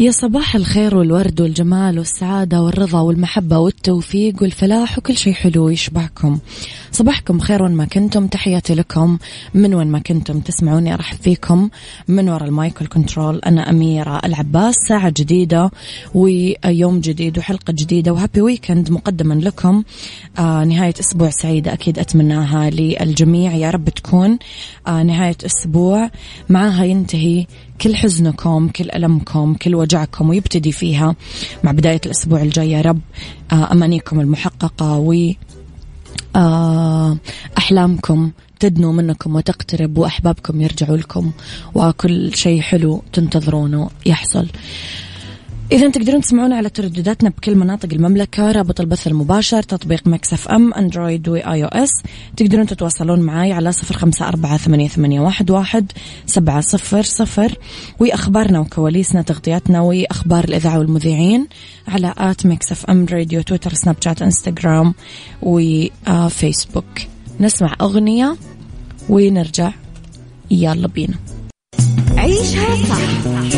يا صباح الخير والورد والجمال والسعادة والرضا والمحبة والتوفيق والفلاح وكل شيء حلو يشبهكم صباحكم خير وين ما كنتم تحياتي لكم. من وين ما كنتم تسمعوني أرحب فيكم. من وراء ال mic وال control أنا أميرة العباس. ساعة جديدة ويوم جديد وحلقة جديدة و happy weekend مقدما لكم. آه نهاية أسبوع سعيدة أكيد أتمناها للجميع. يا رب تكون آه نهاية أسبوع معها ينتهي كل حزنكم كل ألمكم كل وجعكم ويبتدي فيها مع بداية الأسبوع الجاي. يا رب آه، أمانيكم المحققة و آه، تدنو منكم وتقترب وأحبابكم يرجعوا لكم وكل شيء حلو تنتظرونه يحصل. إذا تقدرون تسمعونا على تردداتنا بكل مناطق المملكة رابط البث المباشر تطبيق Mix FM Android و iOS. تقدرون تتواصلون معي على صفر خمسة أربعة ثمانية, واحد, واحد سبعة صفر صفر. وأخبارنا وكواليسنا تغطياتنا وأخبار الإذاعة والمذيعين على at Mix FM Radio تويتر سناب شات إنستغرام وفيسبوك نسمع أغنية ونرجع. يلا بينا. عيشها صح.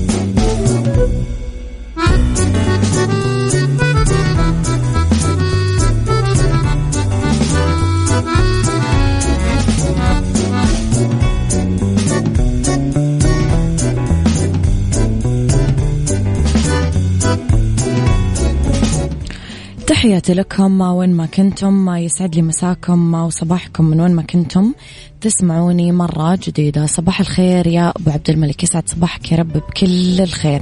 تحياتي لكم. وين ما كنتم يسعد لي مساكم وصباحكم من وين ما كنتم. تسمعوني مرة جديدة. صباح الخير يا أبو عبد الملك. يسعد صباحك يا رب بكل الخير.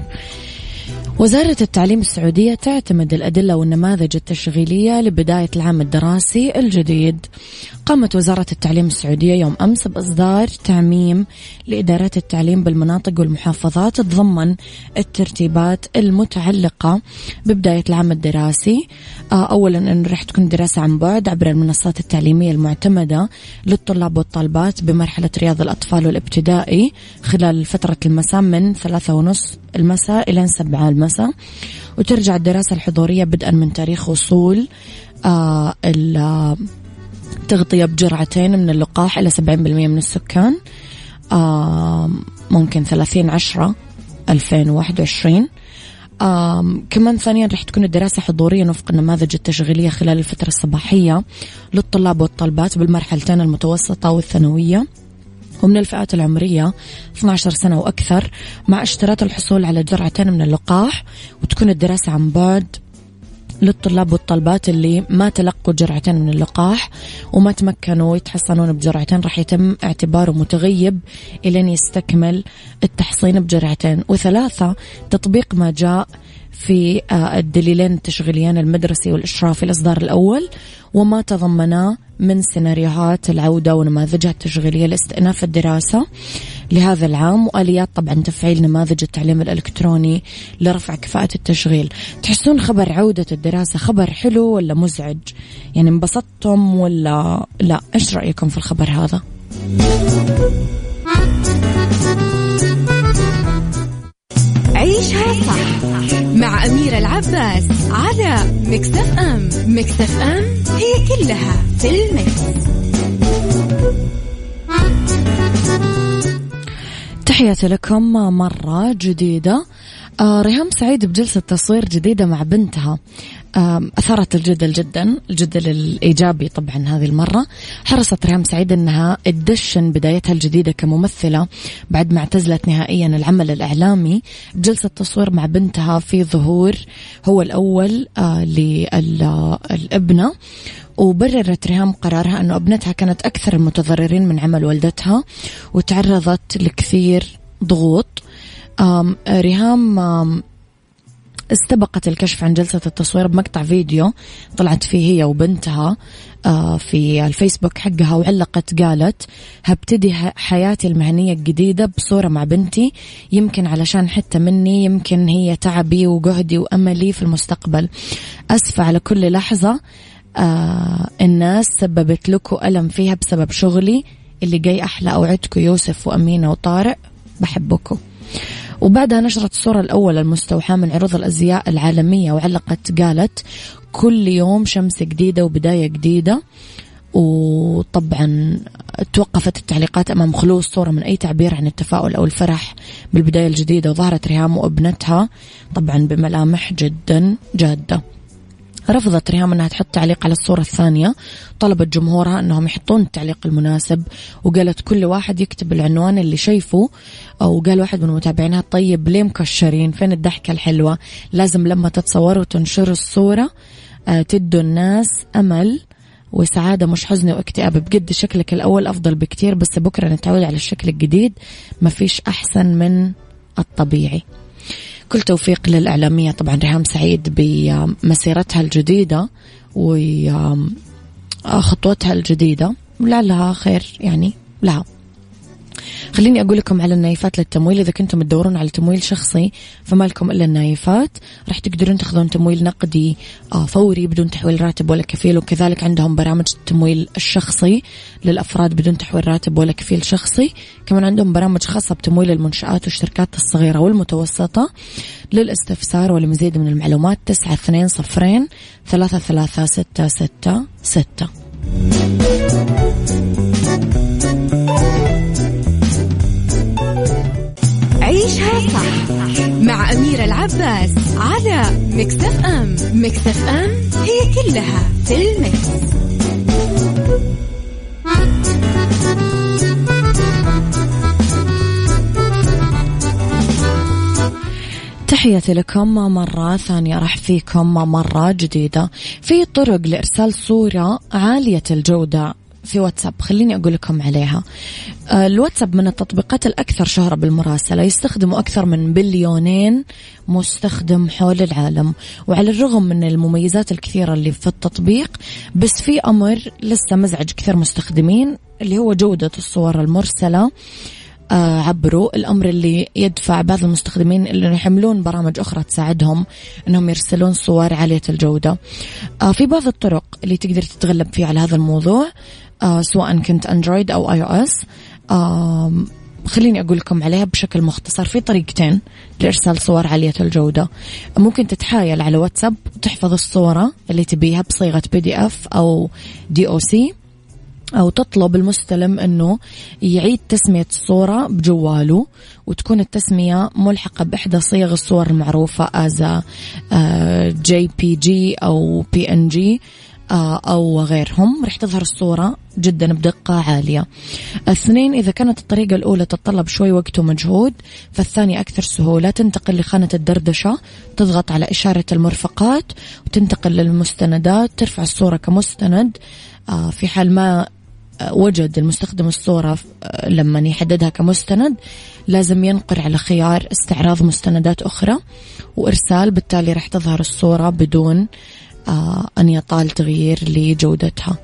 وزارة التعليم السعودية تعتمد الأدلة والنماذج التشغيلية لبداية العام الدراسي الجديد. قامت وزارة التعليم السعودية يوم أمس بإصدار تعميم لإدارات التعليم بالمناطق والمحافظات تتضمن الترتيبات المتعلقة ببداية العام الدراسي. آه، أولا أنه راح تكون دراسة عن بعد عبر المنصات التعليمية المعتمدة للطلاب والطالبات بمرحلة رياض الأطفال والابتدائي خلال فترة المساء من ثلاثة ونص المساء إلى سبعة المساء. وترجع الدراسة الحضورية بدءا من تاريخ وصول آه التغطية بجرعتين من اللقاح إلى 70% من السكان. آه ممكن 30 عشرة 2021 آم كمان ثانيا رح تكون الدراسة حضوريا وفق النماذج التشغيلية خلال الفترة الصباحية للطلاب والطالبات بالمرحلتين المتوسطة والثانوية. ومن الفئات العمرية 12 سنة وأكثر مع اشتراط الحصول على جرعتين من اللقاح وتكون الدراسة عن بعد للطلاب والطالبات اللي ما تلقوا جرعتين من اللقاح وما تمكنوا يتحصنون بجرعتين راح يتم اعتباره متغيب إلين يستكمل التحصين بجرعتين. وثلاثة تطبيق ما جاء في آه، الدليلين التشغيليين المدرسي والإشرافي الإصدار الأول وما تضمناه من سيناريوهات العودة ونماذجها التشغيلية لاستئناف الدراسة. لهذا العام وآليات طبعا تفعيل نماذج التعليم الإلكتروني لرفع كفاءة التشغيل. تحسون خبر عودة الدراسة خبر حلو ولا مزعج؟ يعني انبسطتم ولا لا؟ إيش رأيكم في الخبر هذا؟ عيشها صح مع أميرة العباس على مكتف أم. مكتف أم هي كلها في المكس. تحياتي لكم مرة جديدة. آه ريهام سعيد بجلسة تصوير جديدة مع بنتها. أثارت الجدل جدا الجدل الإيجابي طبعا هذه المرة. حرصت ريهام سعيد أنها تدشن بدايتها الجديدة كممثلة بعد ما اعتزلت نهائيا العمل الإعلامي. بجلسة تصوير مع بنتها في ظهور هو الأول آه للأبنة. وبررت ريهام قرارها أنه أبنتها كانت أكثر المتضررين من عمل والدتها وتعرضت لكثير ضغوط. ريهام استبقت الكشف عن جلسة التصوير بمقطع فيديو طلعت فيه هي وبنتها آه، في الفيسبوك حقها وعلقت قالت هبتدي حياتي المهنية الجديدة بصورة مع بنتي يمكن علشان حتى مني يمكن هي تعبي وجهدي وأملي في المستقبل. أسفة على كل لحظة آه الناس سببت لكم ألم فيها بسبب شغلي اللي جاي أحلى أوعدكم يوسف وأمينة وطارق بحبكم. وبعدها نشرت الصورة الأولى المستوحاة من عروض الأزياء العالمية وعلقت قالت كل يوم شمس جديدة وبداية جديدة. وطبعا توقفت التعليقات أمام خلو الصورة من أي تعبير عن التفاؤل أو الفرح بالبداية الجديدة وظهرت ريهام وابنتها طبعا بملامح جدا جادة. رفضت ريهام أنها تحط تعليق على الصورة الثانية. طلبت جمهورها أنهم يحطون التعليق المناسب وقالت كل واحد يكتب العنوان اللي شايفه. وقال واحد من متابعينها طيب ليه مكشرين؟ فين الضحكة الحلوة؟ لازم لما تتصوروا وتنشروا الصورة آه، تدوا الناس أمل وسعادة مش حزن واكتئاب. بجد شكلك الأول أفضل بكتير بس بكرة نتعود على الشكل الجديد. مفيش أحسن من الطبيعي. كل توفيق للإعلامية. طبعا ريهام سعيد بمسيرتها الجديدة وخطوتها الجديدة. ولعلها خير يعني لها. خليني أقول لكم على النايفات للتمويل. إذا كنتم تدورون على تمويل شخصي فما لكم إلا النايفات. راح تقدرون تاخذون تمويل نقدي آه، فوري بدون تحويل راتب ولا كفيل. وكذلك عندهم برامج التمويل الشخصي للأفراد بدون تحويل راتب ولا كفيل شخصي. كمان عندهم برامج خاصة بتمويل المنشآت والشركات الصغيرة والمتوسطة للاستفسار ولمزيد من المعلومات. تسعة اثنين صفرين ثلاثة ثلاثة ستة ستة ستة. عيشها صح مع أميرة العباس على مكتف أم. مكتف أم هي كلها في المكس. تحياتي لكم مرة ثانية راح فيكم مرة جديدة في طرق لإرسال صورة عالية الجودة. في واتساب. خليني أقول لكم عليها. آه، الواتساب من التطبيقات الأكثر شهرة بالمراسلة. يستخدمه أكثر من بليونين مستخدم حول العالم. وعلى الرغم من المميزات الكثيرة اللي في التطبيق بس في أمر لسه مزعج كثير مستخدمين اللي هو جودة الصور المرسلة آه، عبروا. الأمر اللي يدفع بعض المستخدمين اللي يحملون برامج أخرى تساعدهم أنهم يرسلون صور عالية الجودة. آه، في بعض الطرق اللي تقدر تتغلب فيها على هذا الموضوع. سواء كنت Android أو iOS آه خليني أقول لكم عليها بشكل مختصر في طريقتين لإرسال صور عالية الجودة. ممكن تتحايل على واتساب وتحفظ الصورة اللي تبيها بصيغة بي دي اف أو دي أو سي أو تطلب المستلم أنه يعيد تسمية الصورة بجواله وتكون التسمية ملحقة بإحدى صيغ الصور المعروفة أزا جي بي جي أو بي إن جي آه، أو غيرهم. رح تظهر الصورة جدا بدقة عالية. اثنين إذا كانت الطريقة الأولى تتطلب شوي وقت ومجهود فالثانية أكثر سهولة. تنتقل لخانة الدردشة تضغط على إشارة المرفقات وتنتقل للمستندات ترفع الصورة كمستند. آه، في حال ما آه، وجد المستخدم الصورة لما يحددها كمستند لازم ينقر على خيار استعراض مستندات أخرى. وإرسال بالتالي راح تظهر الصورة بدون آه، أن يطال تغيير لجودتها.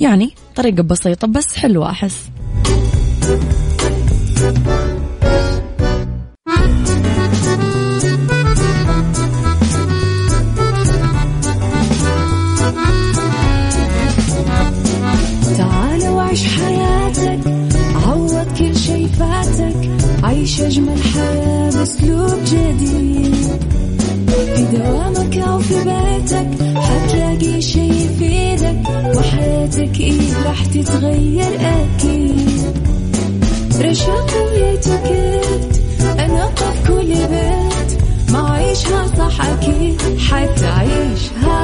يعني طريقة بسيطة بس حلوة أحس. تعال وعيش حياتك عوض كل شي فاتك عيش أجمل حياة بأسلوب جديد. في دوامك أو في بيتك تتغير أكيد. رشاق ويتوكيت أنا في كل بيت. ما عيشها صح أكيد. حتعيشها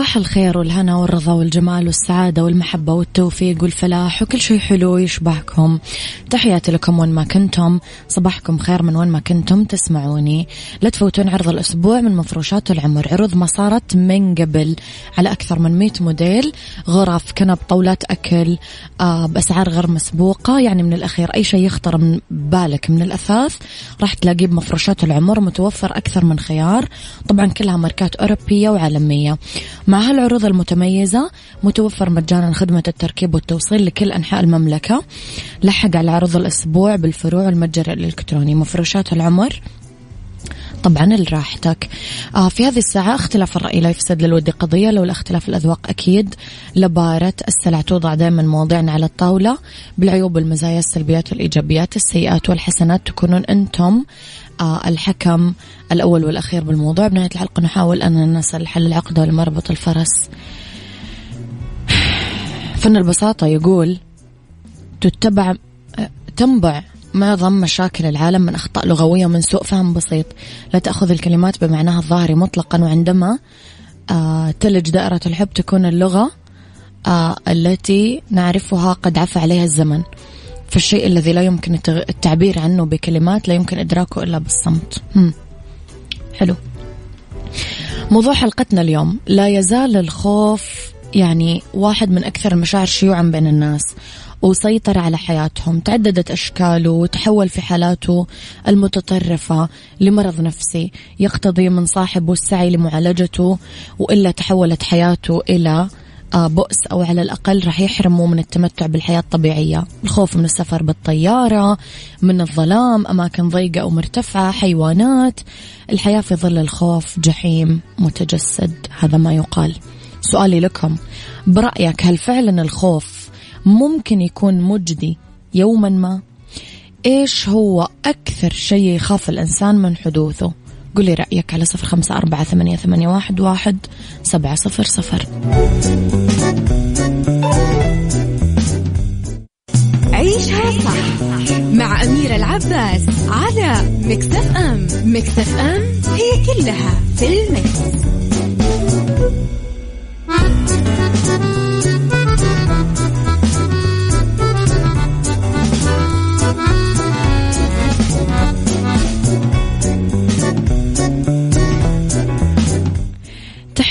صباح الخير والهنا والرضا والجمال والسعادة والمحبة والتوفيق والفلاح وكل شيء حلو يشبهكم. تحياتي لكم وين ما كنتم. صباحكم خير من وين ما كنتم تسمعوني. لا تفوتون عرض الأسبوع من مفروشات العمر. عروض ما صارت من قبل على أكثر من 100 موديل. غرف كنب طاولات أكل آه بأسعار غير مسبوقة. يعني من الأخير أي شيء يخطر من بالك من الأثاث راح تلاقيه بمفروشات العمر متوفر أكثر من خيار. طبعا كلها ماركات أوروبية وعالمية. مع هالعروض المتميزة متوفر مجانا خدمة التركيب والتوصيل لكل أنحاء المملكة. لحق على عروض الأسبوع بالفروع والمتجر الإلكتروني. مفروشات العمر طبعا لراحتك. آه في هذه الساعة اختلاف الرأي لا يفسد للود قضية لو الاختلاف الأذواق أكيد لبارة السلع توضع دائما مواضيعنا على الطاولة. بالعيوب والمزايا السلبيات والإيجابيات السيئات والحسنات تكونون أنتم آه الحكم الأول والأخير بالموضوع. بنهاية الحلقة نحاول أن نصل حل العقدة ولمربط الفرس. فن البساطة يقول تتبع تنبع معظم مشاكل العالم من أخطاء لغوية من سوء فهم بسيط. لا تأخذ الكلمات بمعناها الظاهري مطلقا وعندما آه تلج دائرة الحب تكون اللغة آه التي نعرفها قد عفى عليها الزمن. فالشيء الذي لا يمكن التعبير عنه بكلمات لا يمكن إدراكه إلا بالصمت. هم. حلو. موضوع حلقتنا اليوم. لا يزال الخوف يعني واحد من أكثر المشاعر شيوعا بين الناس. وسيطر على حياتهم تعددت أشكاله وتحول في حالاته المتطرفة لمرض نفسي يقتضي من صاحبه السعي لمعالجته وإلا تحولت حياته إلى آه، بؤس أو على الأقل راح يحرموا من التمتع بالحياة الطبيعية. الخوف من السفر بالطيارة من الظلام أماكن ضيقة أو مرتفعة حيوانات. الحياة في ظل الخوف جحيم متجسد هذا ما يقال. سؤالي لكم برأيك هل فعلا الخوف ممكن يكون مجدي يوما ما. إيش هو أكثر شيء يخاف الإنسان من حدوثه؟ قولي رأيك على صفر خمسة أربعة ثمانية, ثمانية واحد, واحد سبعة صفر صفر. عيشها صح مع أميرة العباس على مكتف أم. مكتف أم هي كلها في المكس.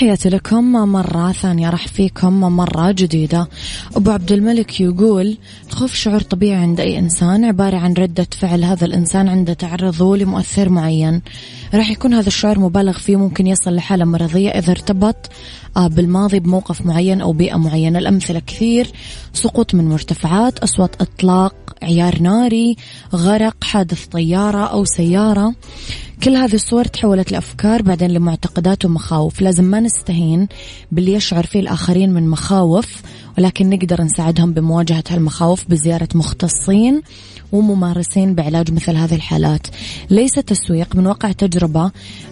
تحياتي لكم مرة ثانية. راح فيكم مرة جديدة. أبو عبد الملك يقول الخوف شعور طبيعي عند أي إنسان عبارة عن ردة فعل هذا الإنسان عند تعرضه لمؤثر معين. راح يكون هذا الشعور مبالغ فيه ممكن يصل لحالة مرضية إذا ارتبط آه، بالماضي بموقف معين أو بيئة معينة. الأمثلة كثير. سقوط من مرتفعات أصوات إطلاق عيار ناري غرق حادث طيارة أو سيارة. كل هذه الصور تحولت لأفكار بعدين لمعتقدات ومخاوف. لازم ما نستهين باللي يشعر فيه الآخرين من مخاوف ولكن نقدر نساعدهم بمواجهة هالمخاوف بزيارة مختصين وممارسين بعلاج مثل هذه الحالات. ليس تسويق من واقع تجربة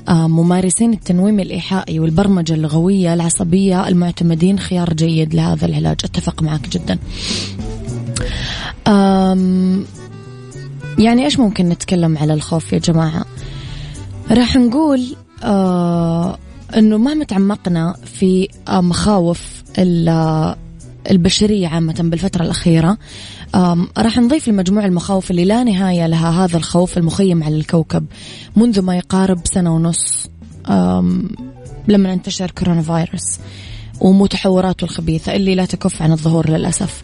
آه، ممارسين التنويم الإيحائي والبرمجة اللغوية العصبية المعتمدين خيار جيد لهذا العلاج. أتفق معك جدا. يعني إيش ممكن نتكلم على الخوف يا جماعة؟ راح نقول آه إنه مهما تعمقنا في آه مخاوف البشرية عامة بالفترة الأخيرة. راح نضيف لمجموع المخاوف اللي لا نهاية لها هذا الخوف المخيم على الكوكب. منذ ما يقارب سنة ونص لما انتشر كورونا فيروس ومتحوراته الخبيثة اللي لا تكف عن الظهور للأسف.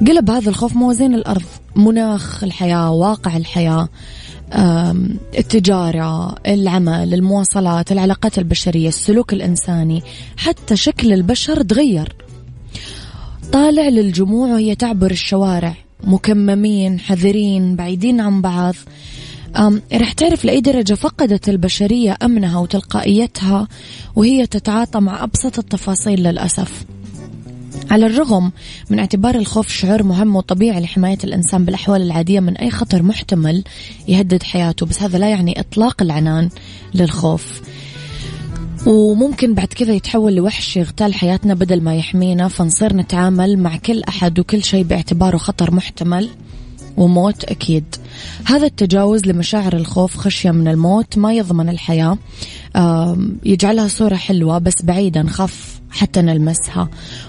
قلب هذا الخوف موازين الأرض مناخ الحياة واقع الحياة. التجارة العمل المواصلات العلاقات البشرية السلوك الإنساني حتى شكل البشر تغير. طالع للجموع وهي تعبر الشوارع. مكممين حذرين بعيدين عن بعض. رح تعرف لأي درجة فقدت البشرية أمنها وتلقائيتها وهي تتعاطى مع أبسط التفاصيل للأسف. على الرغم من اعتبار الخوف شعور مهم وطبيعي لحماية الإنسان بالأحوال العادية من أي خطر محتمل يهدد حياته بس هذا لا يعني إطلاق العنان للخوف. وممكن بعد كذا يتحول لوحش يغتال حياتنا بدل ما يحمينا فنصير نتعامل مع كل أحد وكل شيء باعتباره خطر محتمل وموت أكيد. هذا التجاوز لمشاعر الخوف خشية من الموت ما يضمن الحياة. يجعلها صورة حلوة بس بعيدة نخاف حتى نلمسها.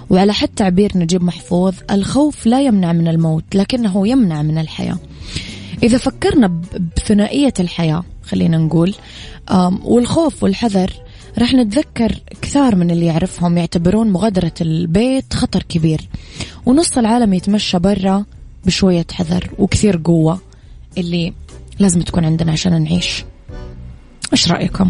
وعلى حد تعبير نجيب محفوظ الخوف لا يمنع من الموت لكنه يمنع من الحياة. إذا فكرنا بثنائية الحياة خلينا نقول والخوف والحذر راح نتذكر كثار من اللي يعرفهم يعتبرون مغادرة البيت خطر كبير. ونص العالم يتمشى برا بشوية حذر وكثير قوة اللي لازم تكون عندنا عشان نعيش. إيش رأيكم؟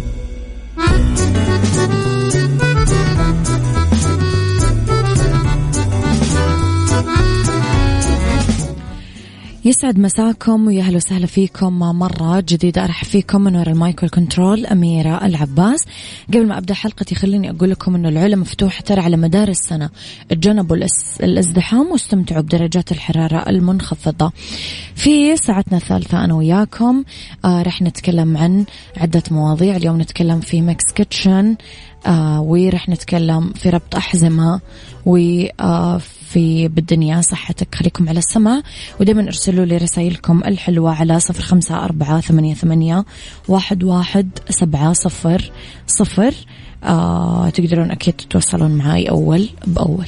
يسعد مساكم ويا أهلا وسهلا فيكم مرة جديدة. أرحب فيكم من وراء ال mic وال control أميرة العباس. قبل ما أبدأ حلقتي خليني أقول لكم أنه العلا مفتوحة ترى على مدار السنة. تجنبوا الازدحام واستمتعوا بدرجات الحرارة المنخفضة. في ساعتنا الثالثة أنا وياكم آه رح نتكلم عن عدة مواضيع. اليوم نتكلم في Mix Kitchen آه ورح نتكلم في ربط أحزمة وفي آه بالدنيا صحتك. خليكم على السمع. ودائما ارسلوا لي رسائلكم الحلوة على صفر خمسة أربعة ثمانية, ثمانية واحد, واحد سبعة صفر صفر. آه تقدرون أكيد تتواصلون معي أول بأول.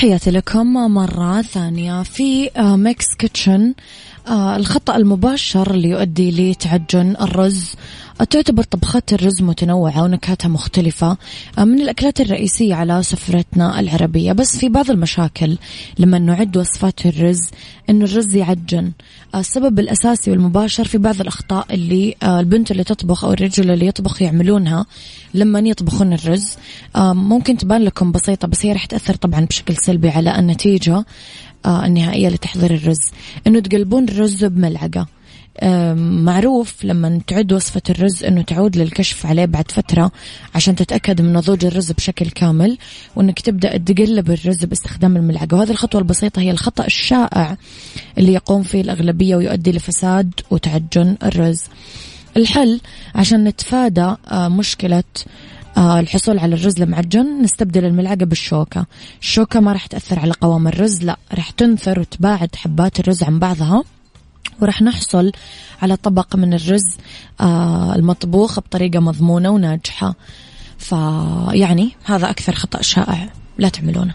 تحياتي لكم مرة ثانية في Mix Kitchen آه، الخطأ المباشر اللي يؤدي لتعجن الرز. تعتبر طبخات الرز متنوعة ونكهاتها مختلفة آه، من الأكلات الرئيسية على سفرتنا العربية. بس في بعض المشاكل لما نعد وصفات الرز أنه الرز يعجن. آه، السبب الأساسي والمباشر في بعض الأخطاء اللي البنت اللي تطبخ أو الرجل اللي يطبخ يعملونها لما يطبخون الرز. ممكن تبان لكم بسيطة بس هي رح تأثر طبعا بشكل سلبي على النتيجة. آه النهائية لتحضير الرز. إنه تقلبون الرز بملعقة. آه معروف لما تعد وصفة الرز إنه تعود للكشف عليه بعد فترة عشان تتأكد من نضوج الرز بشكل كامل وإنك تبدأ تقلب الرز باستخدام الملعقة. وهذه الخطوة البسيطة هي الخطأ الشائع اللي يقوم فيه الأغلبية ويؤدي لفساد وتعجن الرز. الحل عشان نتفادى آه مشكلة آه الحصول على الرز المعجن نستبدل الملعقة بالشوكة. الشوكة ما راح تأثر على قوام الرز لا راح تنثر وتباعد حبات الرز عن بعضها. وراح نحصل على طبق من الرز آه المطبوخ بطريقة مضمونة وناجحة. فيعني هذا أكثر خطأ شائع لا تعملونه.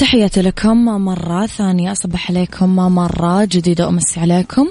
تحياتي لكم مرة ثانية. أصبح عليكم مرة جديدة أمسي عليكم.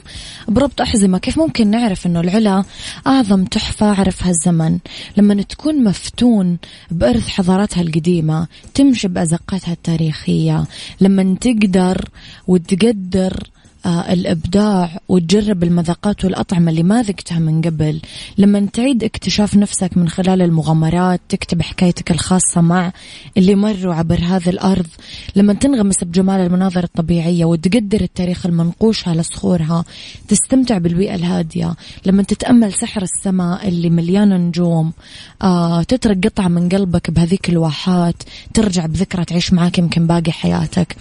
بربط أحزمة كيف ممكن نعرف أنه العلا أعظم تحفة عرفها الزمن؟ لما تكون مفتون بإرث حضاراتها القديمة تمشي بأزقتها التاريخية. لما تقدر وتقدر آه، الإبداع وتجرب المذاقات والأطعمة اللي ما ذقتها من قبل. لما تعيد اكتشاف نفسك من خلال المغامرات تكتب حكايتك الخاصة مع اللي مروا عبر هذه الأرض. لما تنغمس بجمال المناظر الطبيعية وتقدر التاريخ المنقوش على صخورها تستمتع بالبيئة الهادية. لما تتأمل سحر السماء اللي مليانة نجوم آه تترك قطعة من قلبك بهذيك الواحات ترجع بذكرى تعيش معاك يمكن باقي حياتك.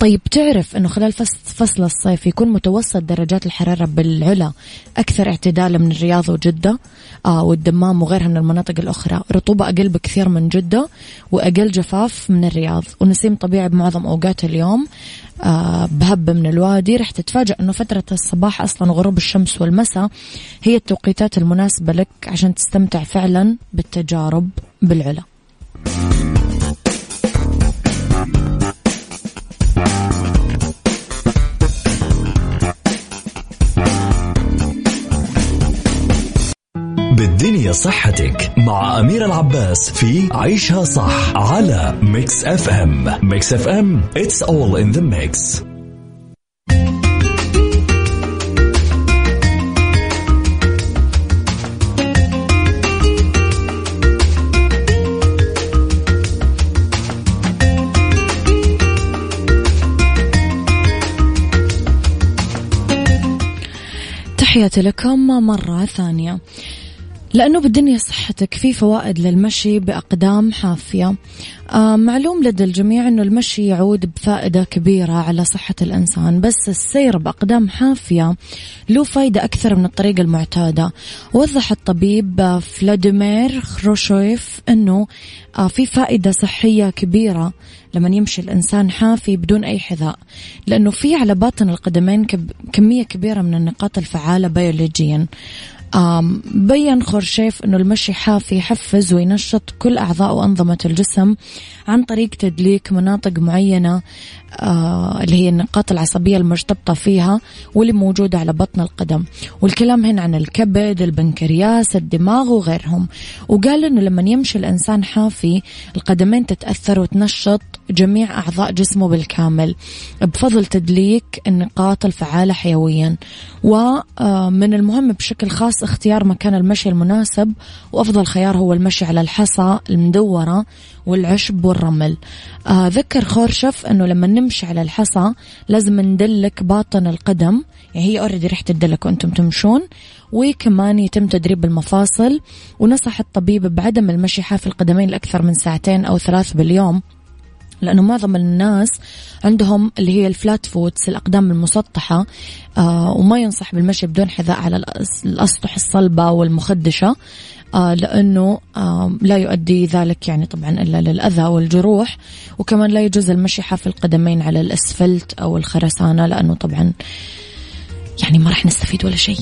طيب تعرف أنه خلال فصل الصيف يكون متوسط درجات الحرارة بالعلا أكثر اعتدالا من الرياض وجدة آه والدمام وغيرها من المناطق الأخرى. رطوبة أقل بكثير من جدة وأقل جفاف من الرياض. ونسيم طبيعي بمعظم أوقات اليوم آه بهبة من الوادي. رح تتفاجأ أنه فترة الصباح أصلا غروب الشمس والمساء هي التوقيتات المناسبة لك عشان تستمتع فعلا بالتجارب بالعلا. بالدنيا صحتك مع أميرة العباس في عيشها صح على Mix FM Mix FM it's all in the mix. تحياتي لكم مرة ثانية. لأنه بالدنيا صحتك في فوائد للمشي بأقدام حافية. آه معلوم لدى الجميع أنه المشي يعود بفائدة كبيرة على صحة الإنسان بس السير بأقدام حافية له فايدة أكثر من الطريقة المعتادة. وضح الطبيب فلاديمير خروشويف أنه آه في فائدة صحية كبيرة لما يمشي الإنسان حافي بدون أي حذاء لأنه في على باطن القدمين كمية كبيرة من النقاط الفعالة بيولوجيا. بين خورشيف أنه المشي حافي يحفز وينشط كل أعضاء وأنظمة الجسم عن طريق تدليك مناطق معينة آه اللي هي النقاط العصبية المرتبطة فيها واللي موجودة على بطن القدم. والكلام هنا عن الكبد البنكرياس الدماغ وغيرهم. وقال أنه لما يمشي الإنسان حافي القدمين تتأثر وتنشط جميع أعضاء جسمه بالكامل بفضل تدليك النقاط الفعالة حيويا. ومن المهم بشكل خاص اختيار مكان المشي المناسب وأفضل خيار هو المشي على الحصى المدورة والعشب والرمل. آه ذكر خورشف أنه لما نمشي على الحصى لازم ندلك باطن القدم يعني هي اوريدي رح تدلك وأنتم تمشون وكمان يتم تدريب المفاصل ونصح الطبيب بعدم المشي حافي القدمين لأكثر من ساعتين أو ثلاث باليوم. لأنه معظم الناس عندهم اللي هي الفلات فوتس الأقدام المسطحة آه وما ينصح بالمشي بدون حذاء على الأسطح الصلبة والمخدشة آه لأنه آه لا يؤدي ذلك يعني طبعا إلا للأذى والجروح وكمان لا يجوز المشي حافي القدمين على الأسفلت أو الخرسانة لأنه طبعا يعني ما راح نستفيد ولا شيء.